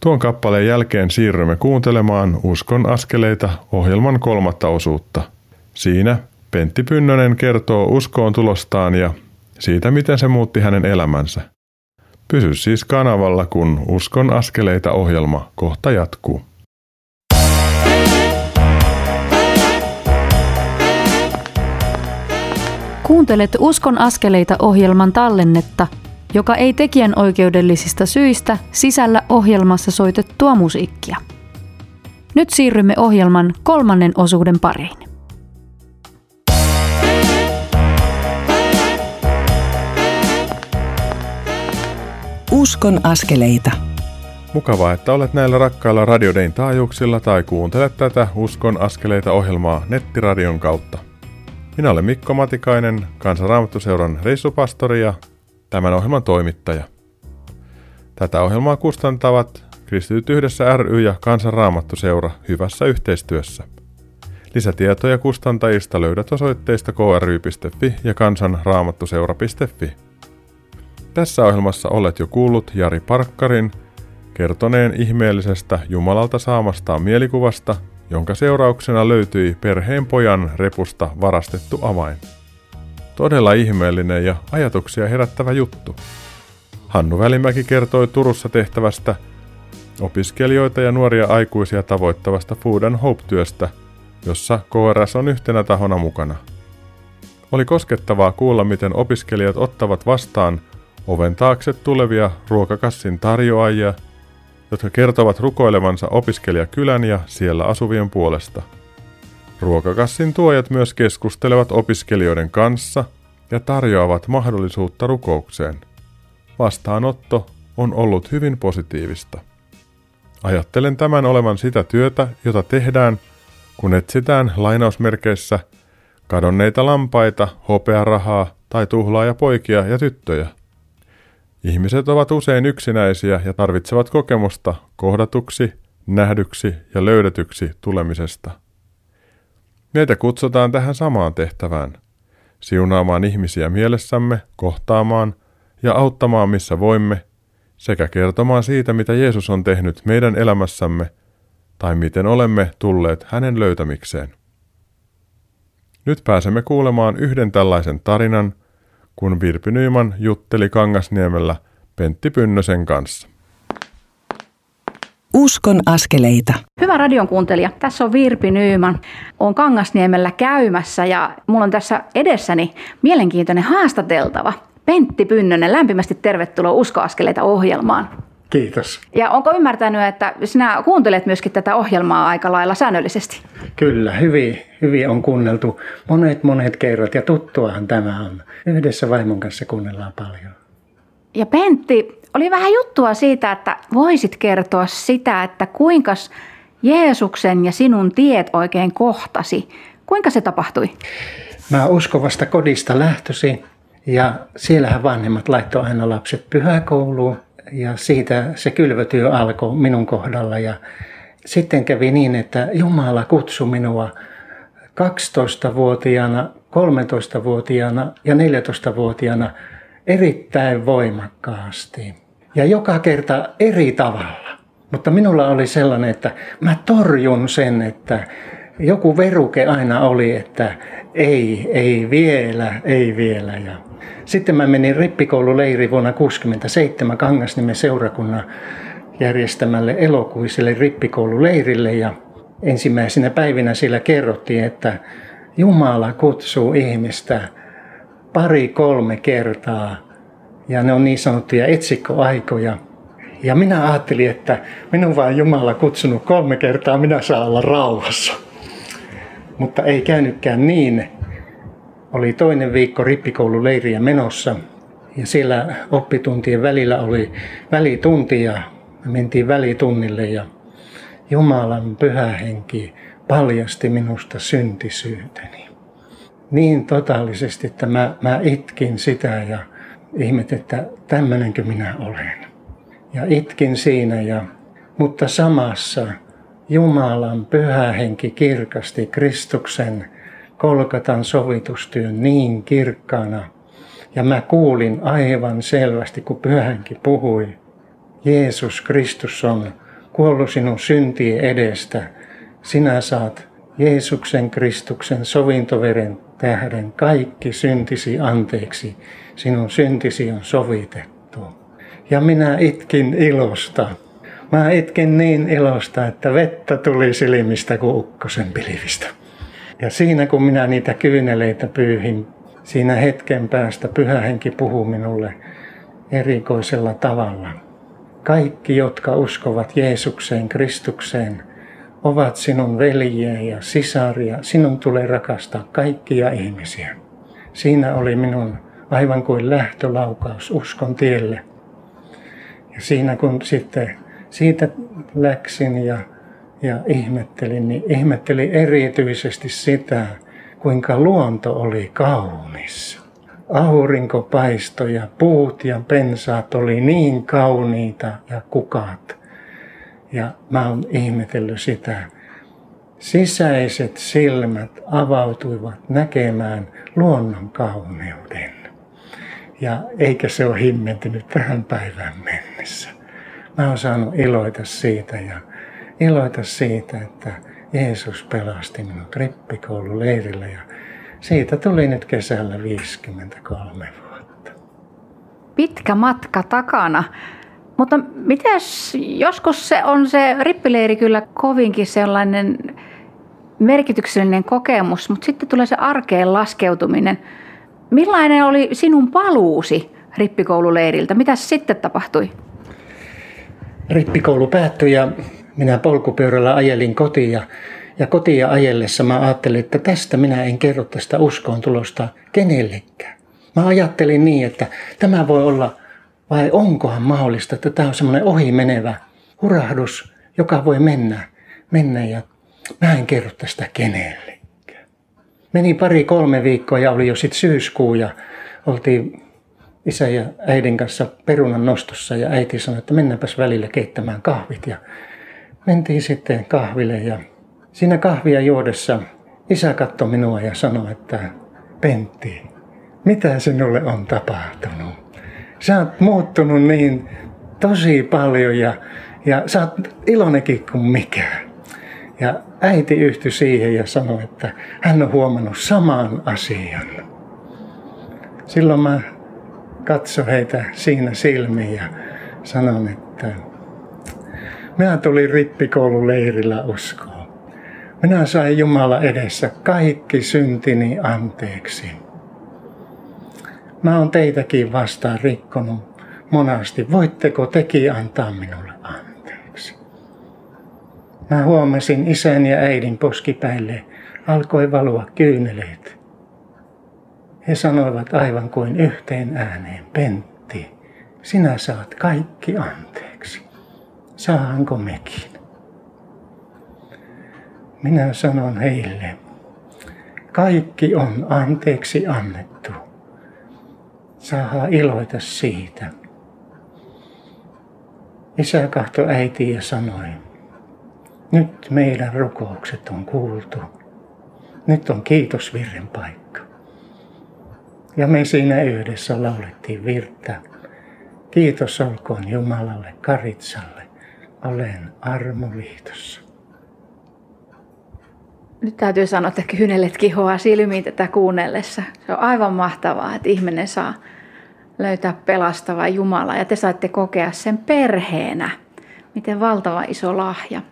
Tuon kappaleen jälkeen siirrymme kuuntelemaan Uskon askeleita ohjelman kolmatta osuutta – Siinä Pentti Pynnönen kertoo uskoon tulostaan ja siitä, miten se muutti hänen elämänsä. Pysy siis kanavalla, kun Uskon askeleita ohjelma kohta jatkuu. Kuuntelet Uskon askeleita ohjelman tallennetta, joka ei tekijän oikeudellisista syistä sisällä ohjelmassa soitettua musiikkia. Nyt siirrymme ohjelman kolmannen osuuden pariin. Uskon askeleita. Mukavaa, että olet näillä rakkailla radiodein taajuuksilla tai kuuntelet tätä Uskon askeleita ohjelmaa nettiradion kautta. Minä olen Mikko Matikainen, Kansanraamattuseuran reissupastori ja tämän ohjelman toimittaja. Tätä ohjelmaa kustantavat Kristityt yhdessä ry ja Kansanraamattuseura hyvässä yhteistyössä. Lisätietoja kustantajista löydät osoitteista kry.fi ja kansanraamattuseura.fi. Tässä ohjelmassa olet jo kuullut Jari Parkkarin kertoneen ihmeellisestä Jumalalta saamastaan mielikuvasta, jonka seurauksena löytyi perheen pojan repusta varastettu avain. Todella ihmeellinen ja ajatuksia herättävä juttu. Hannu Välimäki kertoi Turussa tehtävästä opiskelijoita ja nuoria aikuisia tavoittavasta Food and Hope-työstä, jossa KRS on yhtenä tahona mukana. Oli koskettavaa kuulla, miten opiskelijat ottavat vastaan oven taakse tulevia ruokakassin tarjoajia, jotka kertovat rukoilevansa opiskelijakylän ja siellä asuvien puolesta. Ruokakassin tuojat myös keskustelevat opiskelijoiden kanssa ja tarjoavat mahdollisuutta rukoukseen. Vastaanotto on ollut hyvin positiivista. Ajattelen tämän olevan sitä työtä, jota tehdään, kun etsitään lainausmerkeissä kadonneita lampaita, hopearahaa tai tuhlaaja poikia ja tyttöjä. Ihmiset ovat usein yksinäisiä ja tarvitsevat kokemusta kohdatuksi, nähdyksi ja löydetyksi tulemisesta. Meitä kutsutaan tähän samaan tehtävään, siunaamaan ihmisiä mielessämme, kohtaamaan ja auttamaan missä voimme, sekä kertomaan siitä, mitä Jeesus on tehnyt meidän elämässämme tai miten olemme tulleet hänen löytämikseen. Nyt pääsemme kuulemaan yhden tällaisen tarinan, kun Virpi Nyman jutteli Kangasniemellä Pentti Pynnösen kanssa. Uskon askeleita. Hyvä radion kuuntelija, tässä on Virpi Nyyman. Olen Kangasniemellä käymässä ja mulla on tässä edessäni mielenkiintoinen haastateltava. Pentti Pynnönen, lämpimästi tervetuloa Uskoaskeleita ohjelmaan. Kiitos. Ja onko ymmärtänyt, että sinä kuuntelet myöskin tätä ohjelmaa aika lailla säännöllisesti? Kyllä, hyvin, hyvin on kuunneltu monet monet kerrat ja tuttuahan tämä on. Yhdessä vaimon kanssa kuunnellaan paljon. Ja Pentti, oli vähän juttua siitä, että voisit kertoa sitä, että kuinka Jeesuksen ja sinun tiet oikein kohtasi. Kuinka se tapahtui? Mä uskovasta kodista lähtösi ja siellähän vanhemmat laittoi aina lapset pyhäkouluun ja siitä se kylvötyö alkoi minun kohdalla ja sitten kävi niin, että Jumala kutsui minua 12-vuotiaana, 13-vuotiaana ja 14-vuotiaana erittäin voimakkaasti. Ja joka kerta eri tavalla. Mutta minulla oli sellainen, että mä torjun sen, että joku veruke aina oli, että ei, ei vielä, ei vielä. Ja sitten mä menin rippikoululeiri vuonna 1967 Kangasniemen seurakunnan järjestämälle elokuiselle rippikoululeirille ja ensimmäisenä päivinä siellä kerrottiin, että Jumala kutsuu ihmistä pari-kolme kertaa ja ne on niin sanottuja etsikkoaikoja. Ja minä ajattelin, että minun vaan Jumala kutsunut kolme kertaa, minä saan olla rauhassa. Mutta ei käynytkään niin. Oli toinen viikko rippikoululeiriä menossa ja siellä oppituntien välillä oli välitunti ja me mentiin välitunnille ja Jumalan pyhä henki paljasti minusta syntisyyteni. Niin totaalisesti, että mä, mä itkin sitä ja ihmet, että tämmöinenkö minä olen. Ja itkin siinä, ja, mutta samassa Jumalan pyhä henki kirkasti Kristuksen kolkatan sovitustyön niin kirkkaana. Ja mä kuulin aivan selvästi, kun pyhänki puhui, Jeesus Kristus on kuollut sinun syntien edestä. Sinä saat Jeesuksen Kristuksen sovintoveren tähden kaikki syntisi anteeksi. Sinun syntisi on sovitettu. Ja minä itkin ilosta. Mä itkin niin ilosta, että vettä tuli silmistä kuin ukkosen pilvistä. Ja siinä kun minä niitä kyyneleitä pyyhin, siinä hetken päästä pyhä henki puhuu minulle erikoisella tavalla. Kaikki, jotka uskovat Jeesukseen, Kristukseen, ovat sinun veljiä ja sisaria. Sinun tulee rakastaa kaikkia ihmisiä. Siinä oli minun aivan kuin lähtölaukaus uskon tielle. Ja siinä kun sitten siitä läksin ja, ja ihmettelin, niin ihmettelin erityisesti sitä, kuinka luonto oli kaunis. Aurinko paistoi ja puut ja pensaat oli niin kauniita ja kukat. Ja mä oon ihmetellyt sitä. Sisäiset silmät avautuivat näkemään luonnon kauneuden. Ja eikä se ole himmentynyt tähän päivään mennessä. Mä oon saanut iloita siitä ja iloita siitä, että Jeesus pelasti minut rippikoululeirillä ja siitä tuli nyt kesällä 53 vuotta. Pitkä matka takana. Mutta mites, joskus se on se rippileiri kyllä kovinkin sellainen merkityksellinen kokemus, mutta sitten tulee se arkeen laskeutuminen. Millainen oli sinun paluusi rippikoululeiriltä? Mitä sitten tapahtui? Rippikoulu päättyi ja minä polkupyörällä ajelin kotiin ja, ja kotia ajellessa mä ajattelin, että tästä minä en kerro tästä uskoon tulosta kenellekään. Mä ajattelin niin, että tämä voi olla vai onkohan mahdollista, että tämä on semmoinen ohimenevä hurahdus, joka voi mennä, mennä ja mä en kerro tästä kenellekään. Meni pari-kolme viikkoa ja oli jo sitten syyskuu ja oltiin isä ja äidin kanssa perunan nostossa ja äiti sanoi, että mennäänpäs välillä keittämään kahvit. Ja mentiin sitten kahville ja siinä kahvia juodessa isä katsoi minua ja sanoi, että Pentti, mitä sinulle on tapahtunut? sä oot muuttunut niin tosi paljon ja, ja sä oot iloinenkin kuin mikä. Ja äiti yhtyi siihen ja sanoi, että hän on huomannut saman asian. Silloin mä katsoin heitä siinä silmiin ja sanon, että minä tulin rippikoululeirillä uskoon. Minä sain Jumala edessä kaikki syntini anteeksi. Mä oon teitäkin vastaan rikkonut monasti. Voitteko teki antaa minulle? Mä huomasin isän ja äidin poskipäille alkoi valua kyyneleet. He sanoivat aivan kuin yhteen ääneen, Pentti, sinä saat kaikki anteeksi. Saahanko mekin? Minä sanon heille, kaikki on anteeksi annettu. Saa iloita siitä. Isä kahto äiti ja sanoi, nyt meidän rukoukset on kuultu. Nyt on kiitosvirren paikka. Ja me siinä yhdessä laulettiin virta. Kiitos olkoon Jumalalle Karitsalle. Olen armoliitossa. Nyt täytyy sanoa, että kyynelet kihoaa silmiin tätä kuunnellessa. Se on aivan mahtavaa, että ihminen saa löytää pelastava Jumala ja te saatte kokea sen perheenä. Miten valtava iso lahja.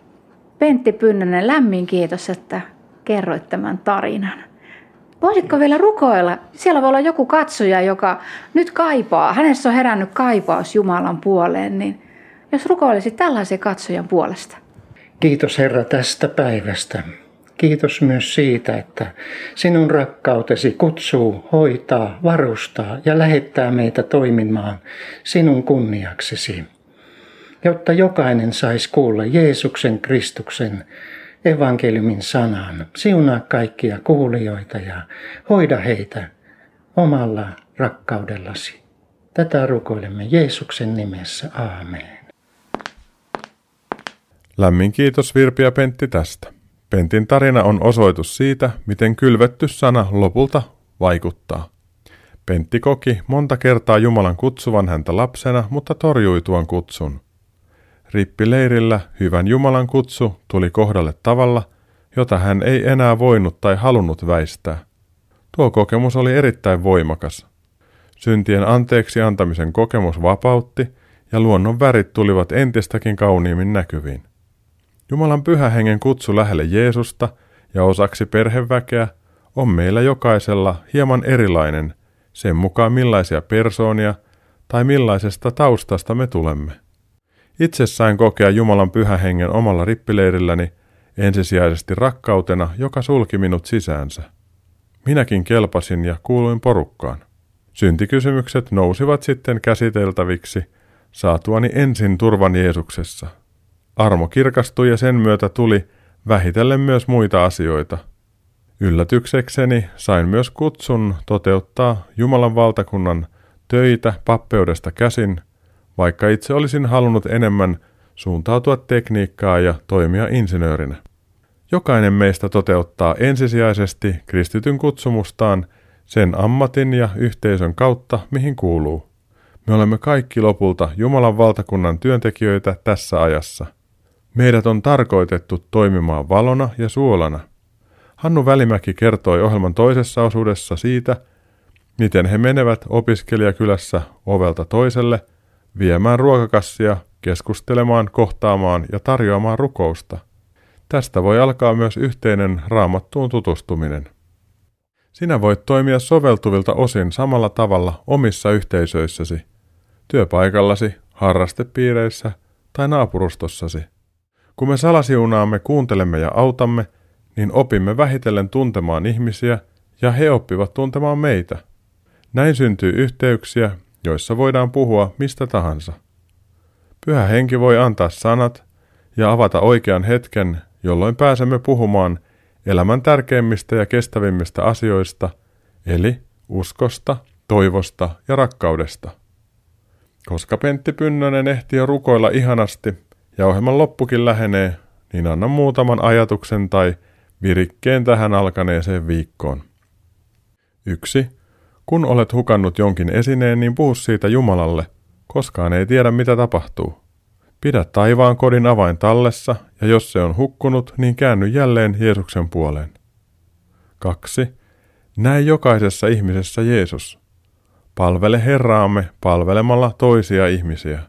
Pentti Pynnönen, lämmin kiitos, että kerroit tämän tarinan. Voisitko vielä rukoilla? Siellä voi olla joku katsoja, joka nyt kaipaa. Hänessä on herännyt kaipaus Jumalan puoleen, niin jos rukoilisit tällaisen katsojan puolesta. Kiitos Herra tästä päivästä. Kiitos myös siitä, että sinun rakkautesi kutsuu, hoitaa, varustaa ja lähettää meitä toimimaan sinun kunniaksesi, jotta jokainen saisi kuulla Jeesuksen Kristuksen evankeliumin sanan. Siunaa kaikkia kuulijoita ja hoida heitä omalla rakkaudellasi. Tätä rukoilemme Jeesuksen nimessä. Aamen. Lämmin kiitos Virpi ja Pentti tästä. Pentin tarina on osoitus siitä, miten kylvetty sana lopulta vaikuttaa. Pentti koki monta kertaa Jumalan kutsuvan häntä lapsena, mutta torjui tuon kutsun. Rippileirillä hyvän Jumalan kutsu tuli kohdalle tavalla, jota hän ei enää voinut tai halunnut väistää. Tuo kokemus oli erittäin voimakas. Syntien anteeksi antamisen kokemus vapautti ja luonnon värit tulivat entistäkin kauniimmin näkyviin. Jumalan pyhä hengen kutsu lähelle Jeesusta ja osaksi perheväkeä on meillä jokaisella hieman erilainen sen mukaan millaisia persoonia tai millaisesta taustasta me tulemme. Itse sain kokea Jumalan pyhä hengen omalla rippileirilläni ensisijaisesti rakkautena, joka sulki minut sisäänsä. Minäkin kelpasin ja kuuluin porukkaan. Syntikysymykset nousivat sitten käsiteltäviksi, saatuani ensin turvan Jeesuksessa – Armo kirkastui ja sen myötä tuli vähitellen myös muita asioita. Yllätyksekseni sain myös kutsun toteuttaa Jumalan valtakunnan töitä pappeudesta käsin, vaikka itse olisin halunnut enemmän suuntautua tekniikkaa ja toimia insinöörinä. Jokainen meistä toteuttaa ensisijaisesti kristityn kutsumustaan sen ammatin ja yhteisön kautta, mihin kuuluu. Me olemme kaikki lopulta Jumalan valtakunnan työntekijöitä tässä ajassa – Meidät on tarkoitettu toimimaan valona ja suolana. Hannu Välimäki kertoi ohjelman toisessa osuudessa siitä, miten he menevät opiskelijakylässä ovelta toiselle viemään ruokakassia, keskustelemaan, kohtaamaan ja tarjoamaan rukousta. Tästä voi alkaa myös yhteinen raamattuun tutustuminen. Sinä voit toimia soveltuvilta osin samalla tavalla omissa yhteisöissäsi, työpaikallasi, harrastepiireissä tai naapurustossasi – kun me salasiunaamme, kuuntelemme ja autamme, niin opimme vähitellen tuntemaan ihmisiä ja he oppivat tuntemaan meitä. Näin syntyy yhteyksiä, joissa voidaan puhua mistä tahansa. Pyhä henki voi antaa sanat ja avata oikean hetken, jolloin pääsemme puhumaan elämän tärkeimmistä ja kestävimmistä asioista, eli uskosta, toivosta ja rakkaudesta. Koska Pentti Pynnönen ehti jo rukoilla ihanasti, ja ohjelman loppukin lähenee, niin anna muutaman ajatuksen tai virikkeen tähän alkaneeseen viikkoon. 1. Kun olet hukannut jonkin esineen, niin puhu siitä Jumalalle, koskaan ei tiedä mitä tapahtuu. Pidä taivaan kodin avain tallessa, ja jos se on hukkunut, niin käänny jälleen Jeesuksen puoleen. 2. Näe jokaisessa ihmisessä Jeesus. Palvele Herraamme palvelemalla toisia ihmisiä.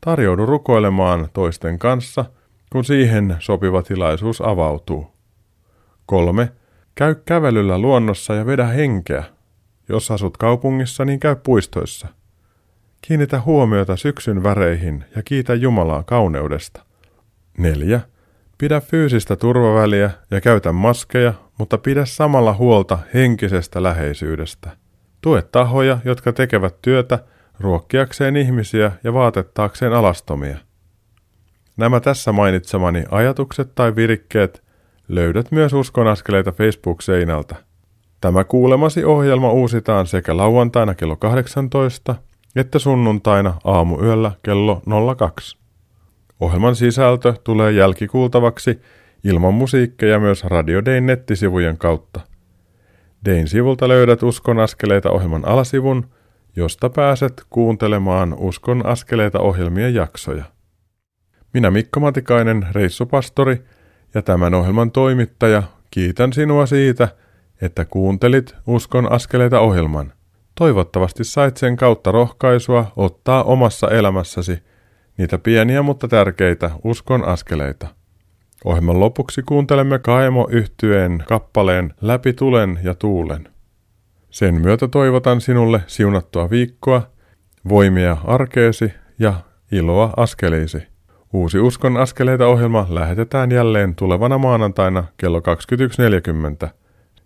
Tarjoudu rukoilemaan toisten kanssa, kun siihen sopiva tilaisuus avautuu. 3. Käy kävelyllä luonnossa ja vedä henkeä. Jos asut kaupungissa, niin käy puistoissa. Kiinnitä huomiota syksyn väreihin ja kiitä Jumalaa kauneudesta. 4. Pidä fyysistä turvaväliä ja käytä maskeja, mutta pidä samalla huolta henkisestä läheisyydestä. Tue tahoja, jotka tekevät työtä ruokkiakseen ihmisiä ja vaatettaakseen alastomia. Nämä tässä mainitsemani ajatukset tai virikkeet löydät myös uskonaskeleita Facebook-seinältä. Tämä kuulemasi ohjelma uusitaan sekä lauantaina kello 18 että sunnuntaina aamuyöllä kello 02. Ohjelman sisältö tulee jälkikuultavaksi ilman musiikkeja myös Radio Dayn nettisivujen kautta. Dayn sivulta löydät Uskon askeleita ohjelman alasivun, josta pääset kuuntelemaan Uskon askeleita ohjelmien jaksoja. Minä Mikko Matikainen, reissupastori ja tämän ohjelman toimittaja, kiitän sinua siitä, että kuuntelit Uskon askeleita ohjelman. Toivottavasti sait sen kautta rohkaisua ottaa omassa elämässäsi niitä pieniä mutta tärkeitä uskon askeleita. Ohjelman lopuksi kuuntelemme Kaemo yhtyeen kappaleen Läpi tulen ja tuulen. Sen myötä toivotan sinulle siunattua viikkoa, voimia arkeesi ja iloa askeleisi. Uusi Uskon askeleita ohjelma lähetetään jälleen tulevana maanantaina kello 21.40.